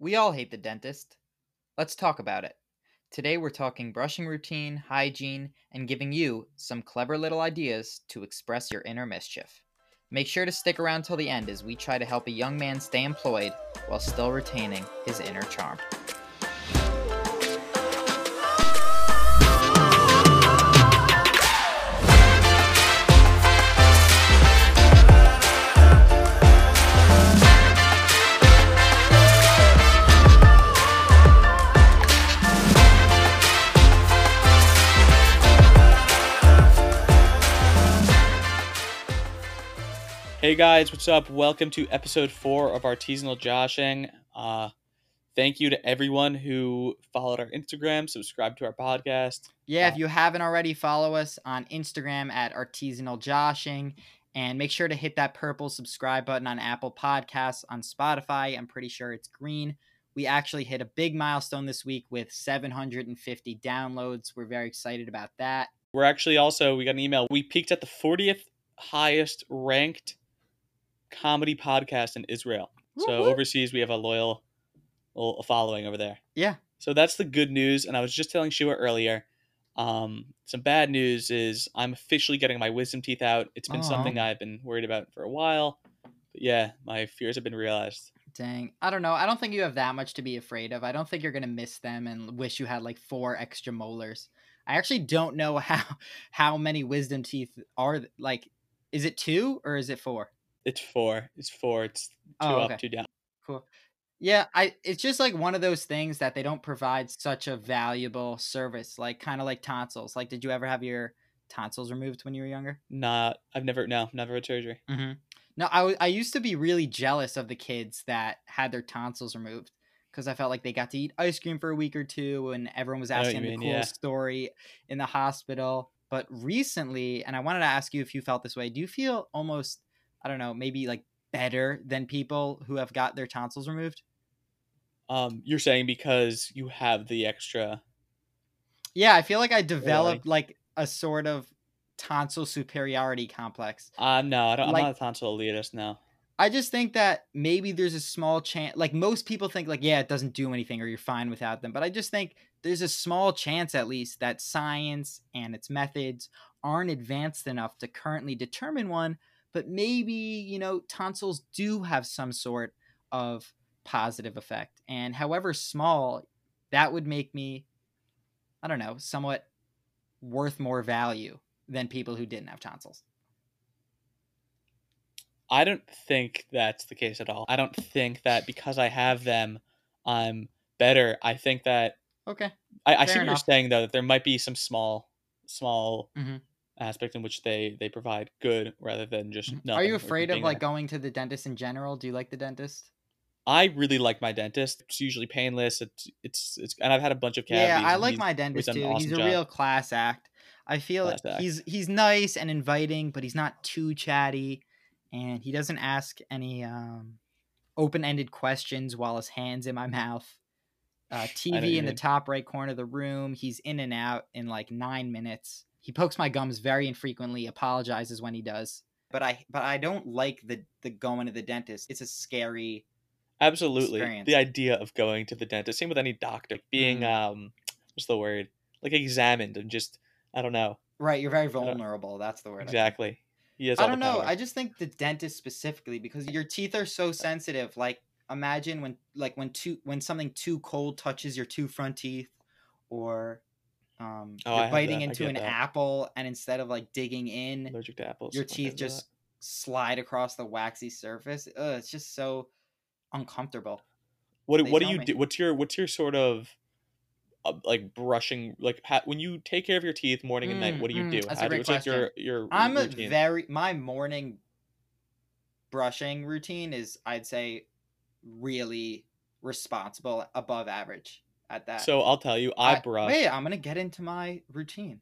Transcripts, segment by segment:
We all hate the dentist. Let's talk about it. Today we're talking brushing routine, hygiene, and giving you some clever little ideas to express your inner mischief. Make sure to stick around till the end as we try to help a young man stay employed while still retaining his inner charm. Hey guys, what's up? Welcome to episode four of Artisanal Joshing. Uh, thank you to everyone who followed our Instagram, subscribed to our podcast. Yeah, Uh, if you haven't already, follow us on Instagram at Artisanal Joshing. And make sure to hit that purple subscribe button on Apple Podcasts, on Spotify. I'm pretty sure it's green. We actually hit a big milestone this week with 750 downloads. We're very excited about that. We're actually also we got an email. We peaked at the 40th highest ranked comedy podcast in Israel. So overseas, we have a loyal, loyal following over there. Yeah. So that's the good news. And I was just telling Shua earlier. Um, some bad news is I'm officially getting my wisdom teeth out. It's been something I've been worried about for a while. But yeah, my fears have been realized. Dang. I don't know. I don't think you have that much to be afraid of. I don't think you're going to miss them and wish you had like four extra molars. I actually don't know how how many wisdom teeth are like is it 2 or is it 4? It's four. It's four. It's two Oh, up, okay. two down. Cool. Yeah, I it's just like one of those things that they don't provide such a valuable service like kind of like tonsils. Like did you ever have your tonsils removed when you were younger? Not. I've never. No, never had surgery. Mm-hmm. No, I, I used to be really jealous of the kids that had their tonsils removed because I felt like they got to eat ice cream for a week or two and everyone was I know what asking the mean, cool yeah. story in the hospital. But recently, and I wanted to ask you if you felt this way, do you feel almost, I don't know, maybe like better than people who have got their tonsils removed? Um, you're saying because you have the extra. Yeah, I feel like I developed like a sort of tonsil superiority complex. Uh, no, I don't, Like- I'm not a tonsil elitist. No. I just think that maybe there's a small chance like most people think like yeah it doesn't do anything or you're fine without them but I just think there's a small chance at least that science and its methods aren't advanced enough to currently determine one but maybe you know tonsils do have some sort of positive effect and however small that would make me I don't know somewhat worth more value than people who didn't have tonsils. I don't think that's the case at all. I don't think that because I have them, I'm better. I think that Okay. I, I see what you're saying though. That there might be some small, small Mhm. Aspect in which they they provide good rather than just. Are you afraid of like there. going to the dentist in general? Do you like the dentist? I really like my dentist. It's usually painless. It's it's it's, and I've had a bunch of cavities. Yeah, I like my dentist too. awesome he's a job. real class act. I feel Class act. he's he's nice and inviting, but he's not too chatty, and he doesn't ask any um, open-ended questions while his hands in my mouth. Uh, TV in the mean. top right corner of the room. He's in and out in like nine minutes. He pokes my gums very infrequently. Apologizes when he does. But I but I don't like the the going to the dentist. It's a scary. Absolutely. experience. The idea of going to the dentist, same with any doctor, being Mhm. um, what's the word? Like examined and just I don't know Right, you're very vulnerable. That's the word. Exactly. He has I don't know. power. I just think the dentist specifically because your teeth are so sensitive. Like imagine when like when too when something too cold touches your two front teeth, or um, Oh, you're biting into an that. apple and instead of like digging in, allergic to apples. your teeth just slide across the waxy surface. Ugh, it's just so uncomfortable. What they what do you me. do? What's your what's your sort of uh, like brushing like ha- when you take care of your teeth morning and night? Mm, What do you mm, do? that's a How do, great what's like your your I'm a very my morning brushing routine is I'd say really responsible, above average at that. so I'll tell you, I, brush. Wait, I'm gonna get into my routine.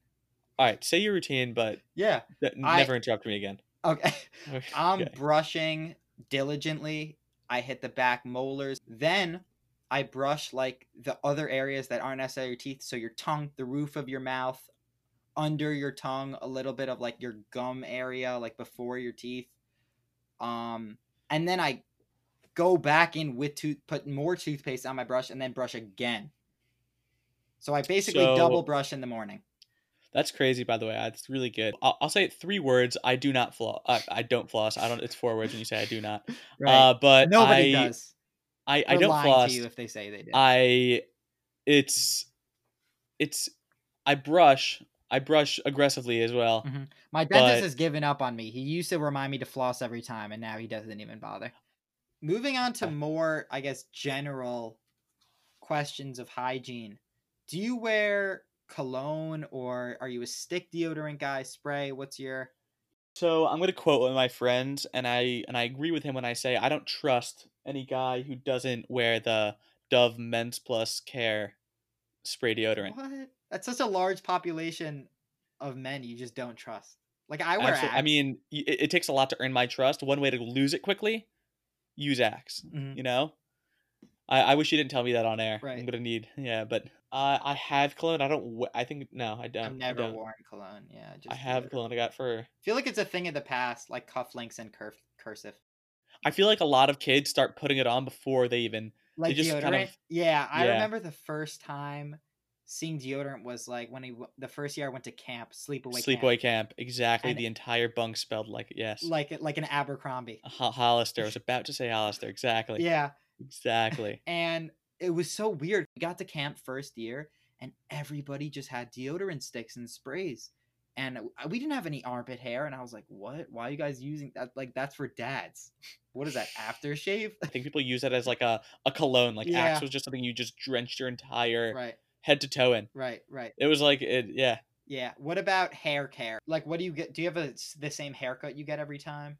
All right, say your routine, but Yeah. th- I- never interrupt me again. Okay. I'm brushing diligently. I hit the back molars. Then I brush like the other areas that aren't necessarily your teeth. So your tongue, the roof of your mouth, under your tongue, a little bit of like your gum area, like before your teeth. Um, and then I go back in with tooth, put more toothpaste on my brush, and then brush again. So I basically So- double brush in the morning. That's crazy, by the way. That's really good. I'll, I'll say it three words. I do not floss. Uh, I don't floss. I don't. It's four words when you say I do not. Uh, but Nobody I, does. I, I They're don't floss. if they say they do. I, it's, it's, I brush. I brush aggressively as well. Mhm. My dentist but- has given up on me. He used to remind me to floss every time, and now he doesn't even bother. Moving on to more, I guess, general questions of hygiene. Do you wear cologne or are you a stick deodorant guy? Spray? What's your. So I'm gonna quote one of my friends, and I and I agree with him when I say I don't trust any guy who doesn't wear the Dove Men's Plus Care spray deodorant. What? That's such a large population of men you just don't trust. Like, I wear Absol- I mean, it, it takes a lot to earn my trust. One way to lose it quickly, use Axe. Mhm. You know, I, I wish you didn't tell me that on air. Right. I'm gonna need yeah, but uh, I have cologne. I don't. I think no, I don't. I've never don't. worn cologne. Yeah, just I have cologne. I got for. I feel like it's a thing of the past, like cufflinks and cur- cursive. I feel like a lot of kids start putting it on before they even. like just deodorant. kind of- yeah, I yeah. remember the first time seeing deodorant was like when he the first year I went to camp, sleepaway Sleepaway camp. Exactly. And- the entire bunk spelled like yes. like like an Abercrombie. Ho- Hollister. I was about to say Hollister. Exactly. Yeah, Exactly. and it was so weird. We got to camp first year, and everybody just had deodorant sticks and sprays, and we didn't have any armpit hair. And I was like, "What? Why are you guys using that? Like that's for dads. What is that aftershave?" I think people use that as like a, a cologne. Like Yeah. Axe was just something you just drenched your entire right, head to toe in. right, right. It was like it. Yeah. Yeah. What about hair care? Like, what do you get? Do you have a, the same haircut you get every time?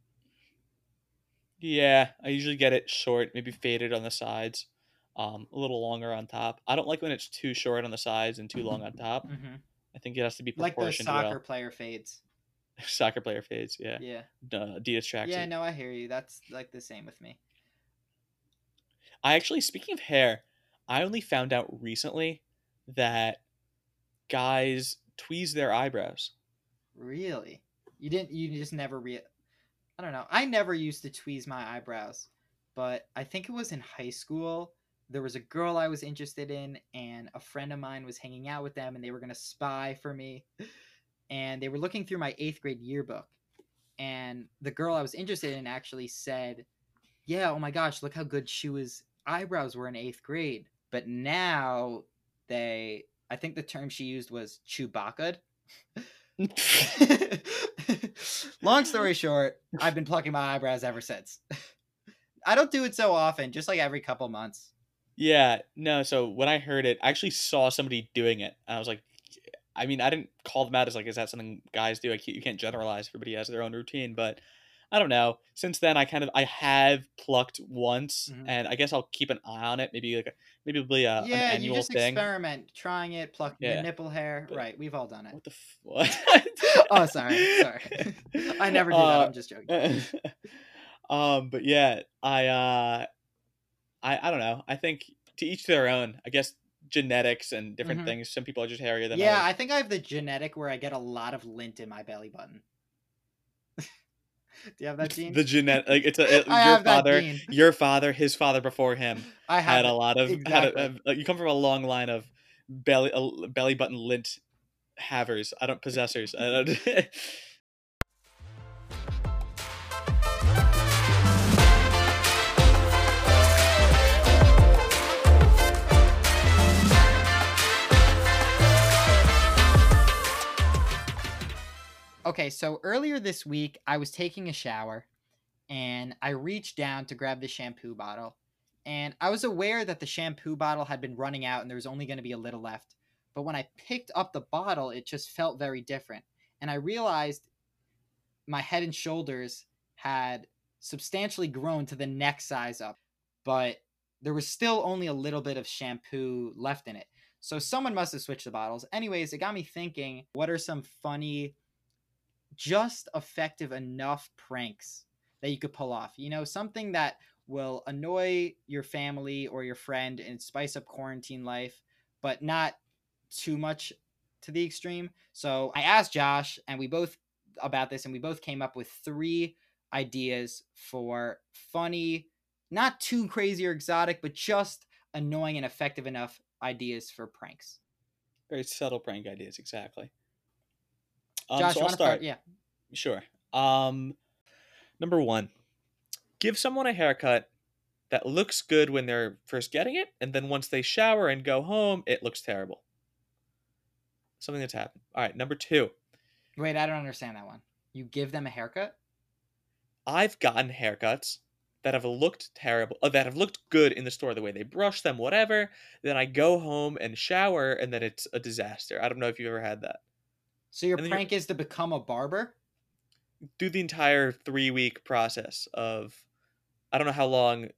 Yeah. I usually get it short, maybe faded on the sides, um, a little longer on top. I don't like when it's too short on the sides and too long on top. Mm-hmm. I think it has to be Like the soccer well. player fades. Soccer player fades. Yeah. Yeah. Uh, Adidas tracksuit. Yeah, no, I hear you. That's like the same with me. I actually, speaking of hair, I only found out recently that guys tweeze their eyebrows. Really? You didn't you just never re I don't know. I never used to tweeze my eyebrows, but I think it was in high school. There was a girl I was interested in and a friend of mine was hanging out with them and they were going to spy for me. And they were looking through my 8th grade yearbook. And the girl I was interested in actually said, "Yeah, oh my gosh, look how good she was eyebrows were in 8th grade." But now they I think the term she used was Chewbacca. Long story short, I've been plucking my eyebrows ever since. I don't do it so often, just like every couple months. Yeah, no. So when I heard it, I actually saw somebody doing it, and I was like, I mean, I didn't call them out as like, is that something guys do? Like, you can't generalize. Everybody has their own routine, but I don't know. Since then, I kind of I have plucked once, Mhm. and I guess I'll keep an eye on it. Maybe like a, maybe it'll be a, Uh, an yeah, you annual just thing. experiment, trying it, plucking Yeah, your nipple hair. but- right, we've all done it. What the f- what? Oh, sorry, sorry. I never do that. Uh, I'm just joking. um, but yeah, I uh, I I don't know. I think to each their own. I guess genetics and different Mhm. things. Some people are just hairier than Yeah, others. I think I have the genetic where I get a lot of lint in my belly button. do you have that gene? the genetic like it's a it- your father your father his father before him I have had a lot of had exactly. a, a- you come from a long line of belly belly button lint havers i don't possessors I don't, Okay, so earlier this week, I was taking a shower and I reached down to grab the shampoo bottle. And I was aware that the shampoo bottle had been running out and there was only going to be a little left. But when I picked up the bottle, it just felt very different. And I realized my head and shoulders had substantially grown to the neck size up, but there was still only a little bit of shampoo left in it. So someone must have switched the bottles. Anyways, it got me thinking what are some funny just effective enough pranks that you could pull off. You know, something that will annoy your family or your friend and spice up quarantine life, but not too much to the extreme. So I asked Josh, and we both about this, and we both came up with three ideas for funny, not too crazy or exotic, but just annoying and effective enough ideas for pranks. Very subtle prank ideas, exactly. Um, Josh, so you I'll start. start? Yeah. Sure. Um, number one, give someone a haircut that looks good when they're first getting it, and then once they shower and go home, it looks terrible. Something that's happened. All right. Number two, Wait, I don't understand that one. You give them a haircut? I've gotten haircuts that have looked terrible, uh, that have looked good in the store, the way they brush them, whatever. Then I go home and shower, and then it's a disaster. I don't know if you've ever had that. So your And then you're- prank is to become a barber? Do the entire three week process of, I don't know how long.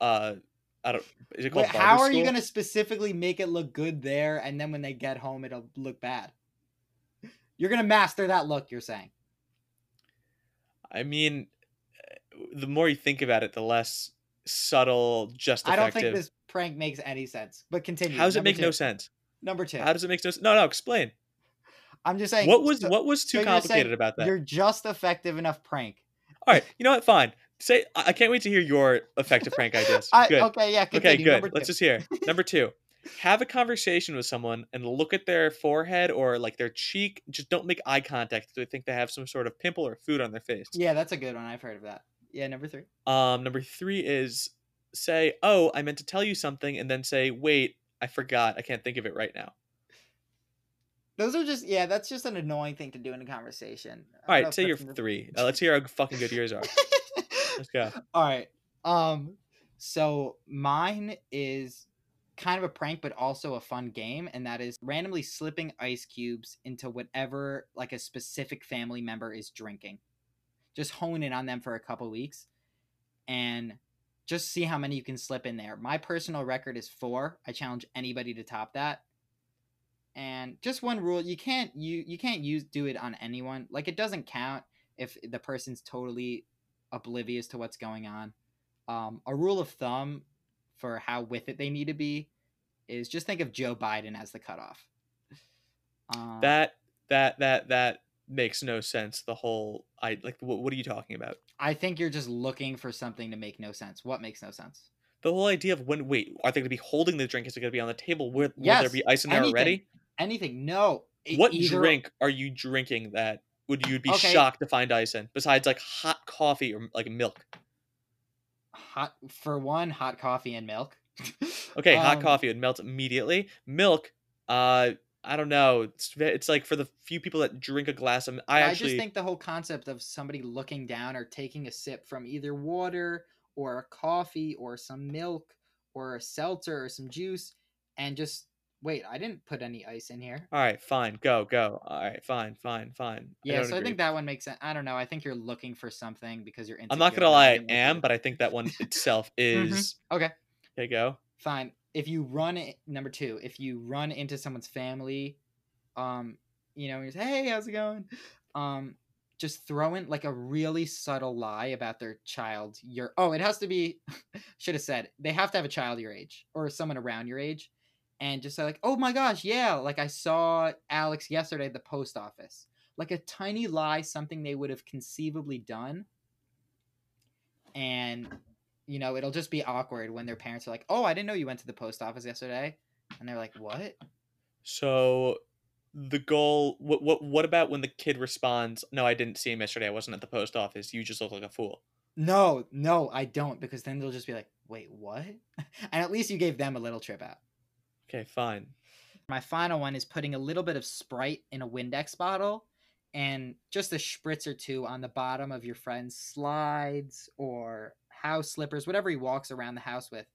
Uh, I don't. Is it called? Wait, how are you going to specifically make it look good there and then when they get home it'll look bad? You're going to master that look, you're saying. I mean, the more you think about it, the less subtle, just I don't effective. think this prank makes any sense. But continue. How does it Number make no sense? Number 2. How does it make no sense? No, no. Explain. I'm just saying What was so- what was too saying complicated about that? You're just effective enough prank. All right, you know what? Fine. Say I can't wait to hear your effective prank ideas. I, good. okay, yeah, Okay, good. Let's just hear. Number two, have a conversation with someone and look at their forehead or like their cheek. Just don't make eye contact. if They think they have some sort of pimple or food on their face. Yeah, that's a good one. I've heard of that. Yeah, number 3. Um, number three is say, "Oh, I meant to tell you something," and then say, "Wait, I forgot. I can't think of it right now." Those are just yeah, that's just an annoying thing to do in a conversation. All right, say your that's in the- three. Uh, let's hear how fucking good yours are. Let's go. All right. Um so mine is kind of a prank but also a fun game and that is randomly slipping ice cubes into whatever like a specific family member is drinking. Just hone in on them for a couple weeks and just see how many you can slip in there. My personal record is 4. I challenge anybody to top that. And just one rule, you can't you you can't use do it on anyone. Like it doesn't count if the person's totally oblivious to what's going on. Um, a rule of thumb for how with it they need to be is just think of Joe Biden as the cutoff. Um, That that that that makes no sense. The whole I like. What, what are you talking about? I think you're just looking for something to make no sense. What makes no sense? The whole idea of when wait, are they going to be holding the drink? Is it going to be on the table? Will, will there be ice in there anything. already? Anything? No. What either- drink are you drinking that would you'd be Okay. shocked to find ice in? Besides like hot coffee or like milk. Hot for one, hot coffee and milk. Okay, hot Um, coffee would melt immediately. Milk, uh, I don't know. It's it's like for the few people that drink a glass of. I I actually just think the whole concept of somebody looking down or taking a sip from either water or a coffee or some milk or a seltzer or some juice and just wait, I didn't put any ice in here. All right, fine, go go. All right, fine, fine, fine. Yeah, don't so I think that one makes sense. I don't know. I think you're looking for something because you're. I'm not gonna lie, I am, but I think that one itself is. Okay, Okay, go. fine. If you run it, number two, if you run into someone's family, um, you know, you say, "Hey, how's it going?" Um, just throw in like a really subtle lie about their child. Your oh, it has to be. should have said they have to have a child your age or someone around your age, and just say like, "Oh my gosh, yeah, like I saw Alex yesterday at the post office." Like a tiny lie, something they would have conceivably done, and you know it'll just be awkward when their parents are like, "Oh, I didn't know you went to the post office yesterday," and they're like, "What?" So the goal what what what about when the kid responds, "No, I didn't see him yesterday. I wasn't at the post office. You just look like a fool." No, no, I don't, because then they'll just be like, "Wait, what?" and at least you gave them a little trip out. Okay, fine. My final one is putting a little bit of Sprite in a Windex bottle and just a spritz or two on the bottom of your friend's slides or house slippers, whatever he walks around the house with.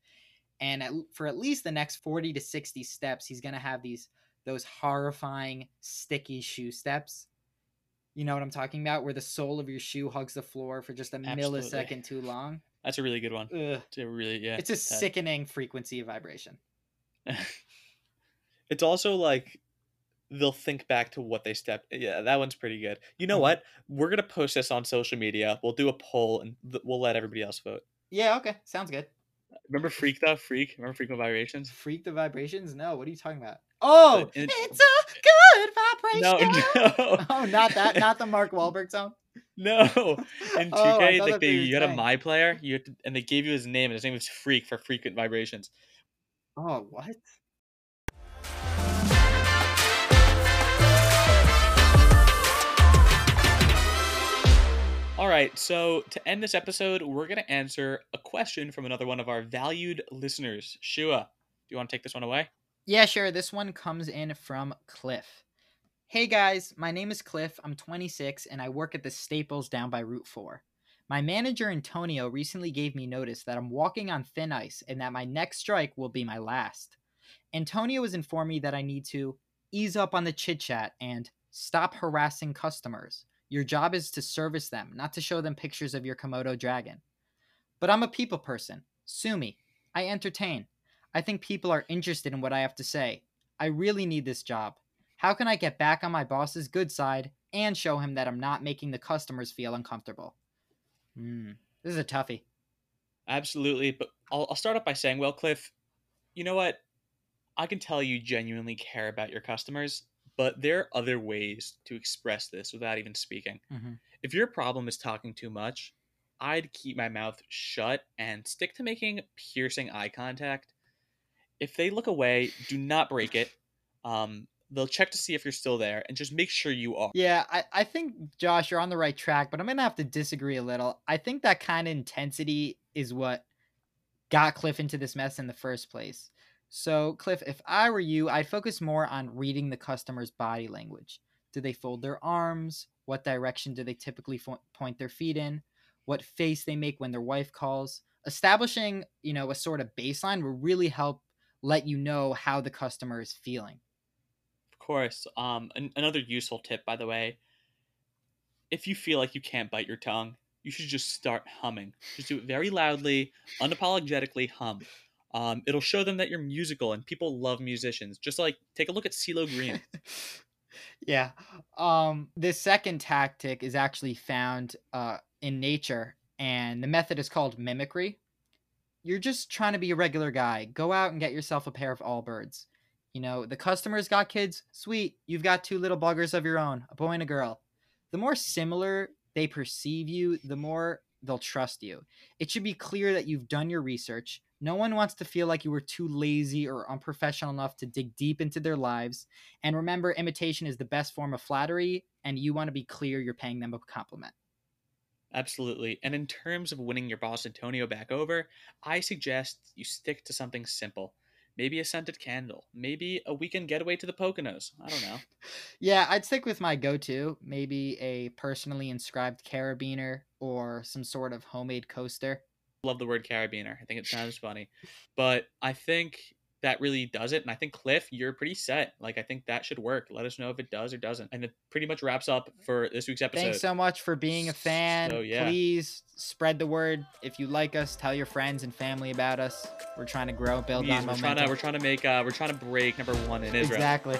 And at, for at least the next 40 to 60 steps, he's going to have these those horrifying sticky shoe steps. You know what I'm talking about? Where the sole of your shoe hugs the floor for just a Absolutely. millisecond too long. That's a really good one. Ugh. It's a really yeah. It's a that- sickening frequency of vibration. It's also like they'll think back to what they stepped. Yeah, that one's pretty good. You know Mhm. what? We're gonna post this on social media. We'll do a poll and th- we'll let everybody else vote. Yeah, okay. Sounds good. Remember Freak though? Freak. Remember Freak with vibrations? Freak the vibrations? No, what are you talking about? Oh, it- it's a good No, vibration. no. Oh, not that, not the Mark Wahlberg song. No, in 2K, Oh, I thought like they you you were had a my player, you had to, and they gave you his name, and his name was Freak for frequent vibrations. Oh, what? All right, so to end this episode, we're gonna answer a question from another one of our valued listeners, Shua. Do you want to take this one away? Yeah, sure. This one comes in from Cliff. Hey guys, my name is Cliff. I'm 26 and I work at the Staples down by Route 4. My manager Antonio recently gave me notice that I'm walking on thin ice and that my next strike will be my last. Antonio has informed me that I need to ease up on the chit chat and stop harassing customers. Your job is to service them, not to show them pictures of your Komodo dragon. But I'm a people person. Sue me. I entertain. I think people are interested in what I have to say. I really need this job. How can I get back on my boss's good side and show him that I'm not making the customers feel uncomfortable? Hmm, this is a toughie. Absolutely, but I'll, I'll start off by saying, well, Cliff, you know what? I can tell you genuinely care about your customers, but there are other ways to express this without even speaking. Mhm. If your problem is talking too much, I'd keep my mouth shut and stick to making piercing eye contact. If they look away, do not break it. Um, they'll check to see if you're still there and just make sure you are. Yeah, I, I think, Josh, you're on the right track, but I'm going to have to disagree a little. I think that kind of intensity is what got Cliff into this mess in the first place. So, Cliff, if I were you, I'd focus more on reading the customer's body language. Do they fold their arms? What direction do they typically fo- point their feet in? What face they make when their wife calls? Establishing, you know, a sort of baseline will really help let you know how the customer is feeling. Of course. Um, an- another useful tip, by the way, if you feel like you can't bite your tongue, you should just start humming. Just do it very loudly, unapologetically hum. Um, it'll show them that you're musical and people love musicians. Just like take a look at CeeLo Green. yeah. Um, this second tactic is actually found uh, in nature, and the method is called mimicry. You're just trying to be a regular guy. Go out and get yourself a pair of Allbirds. You know, the customer's got kids. Sweet. You've got two little buggers of your own, a boy and a girl. The more similar they perceive you, the more they'll trust you. It should be clear that you've done your research. No one wants to feel like you were too lazy or unprofessional enough to dig deep into their lives. And remember, imitation is the best form of flattery, and you want to be clear you're paying them a compliment. Absolutely. And in terms of winning your boss Antonio back over, I suggest you stick to something simple. Maybe a scented candle. Maybe a weekend getaway to the Poconos. I don't know. Yeah, I'd stick with my go to. Maybe a personally inscribed carabiner or some sort of homemade coaster. Love the word carabiner. I think it sounds funny. But I think that really does it. And I think Cliff, you're pretty set. Like I think that should work. Let us know if it does or doesn't. And it pretty much wraps up for this week's episode. Thanks so much for being a fan. So, yeah. Please spread the word. If you like us, tell your friends and family about us. We're trying to grow, build Please, on we're trying to we're trying to make uh we're trying to break number one in Israel. Exactly.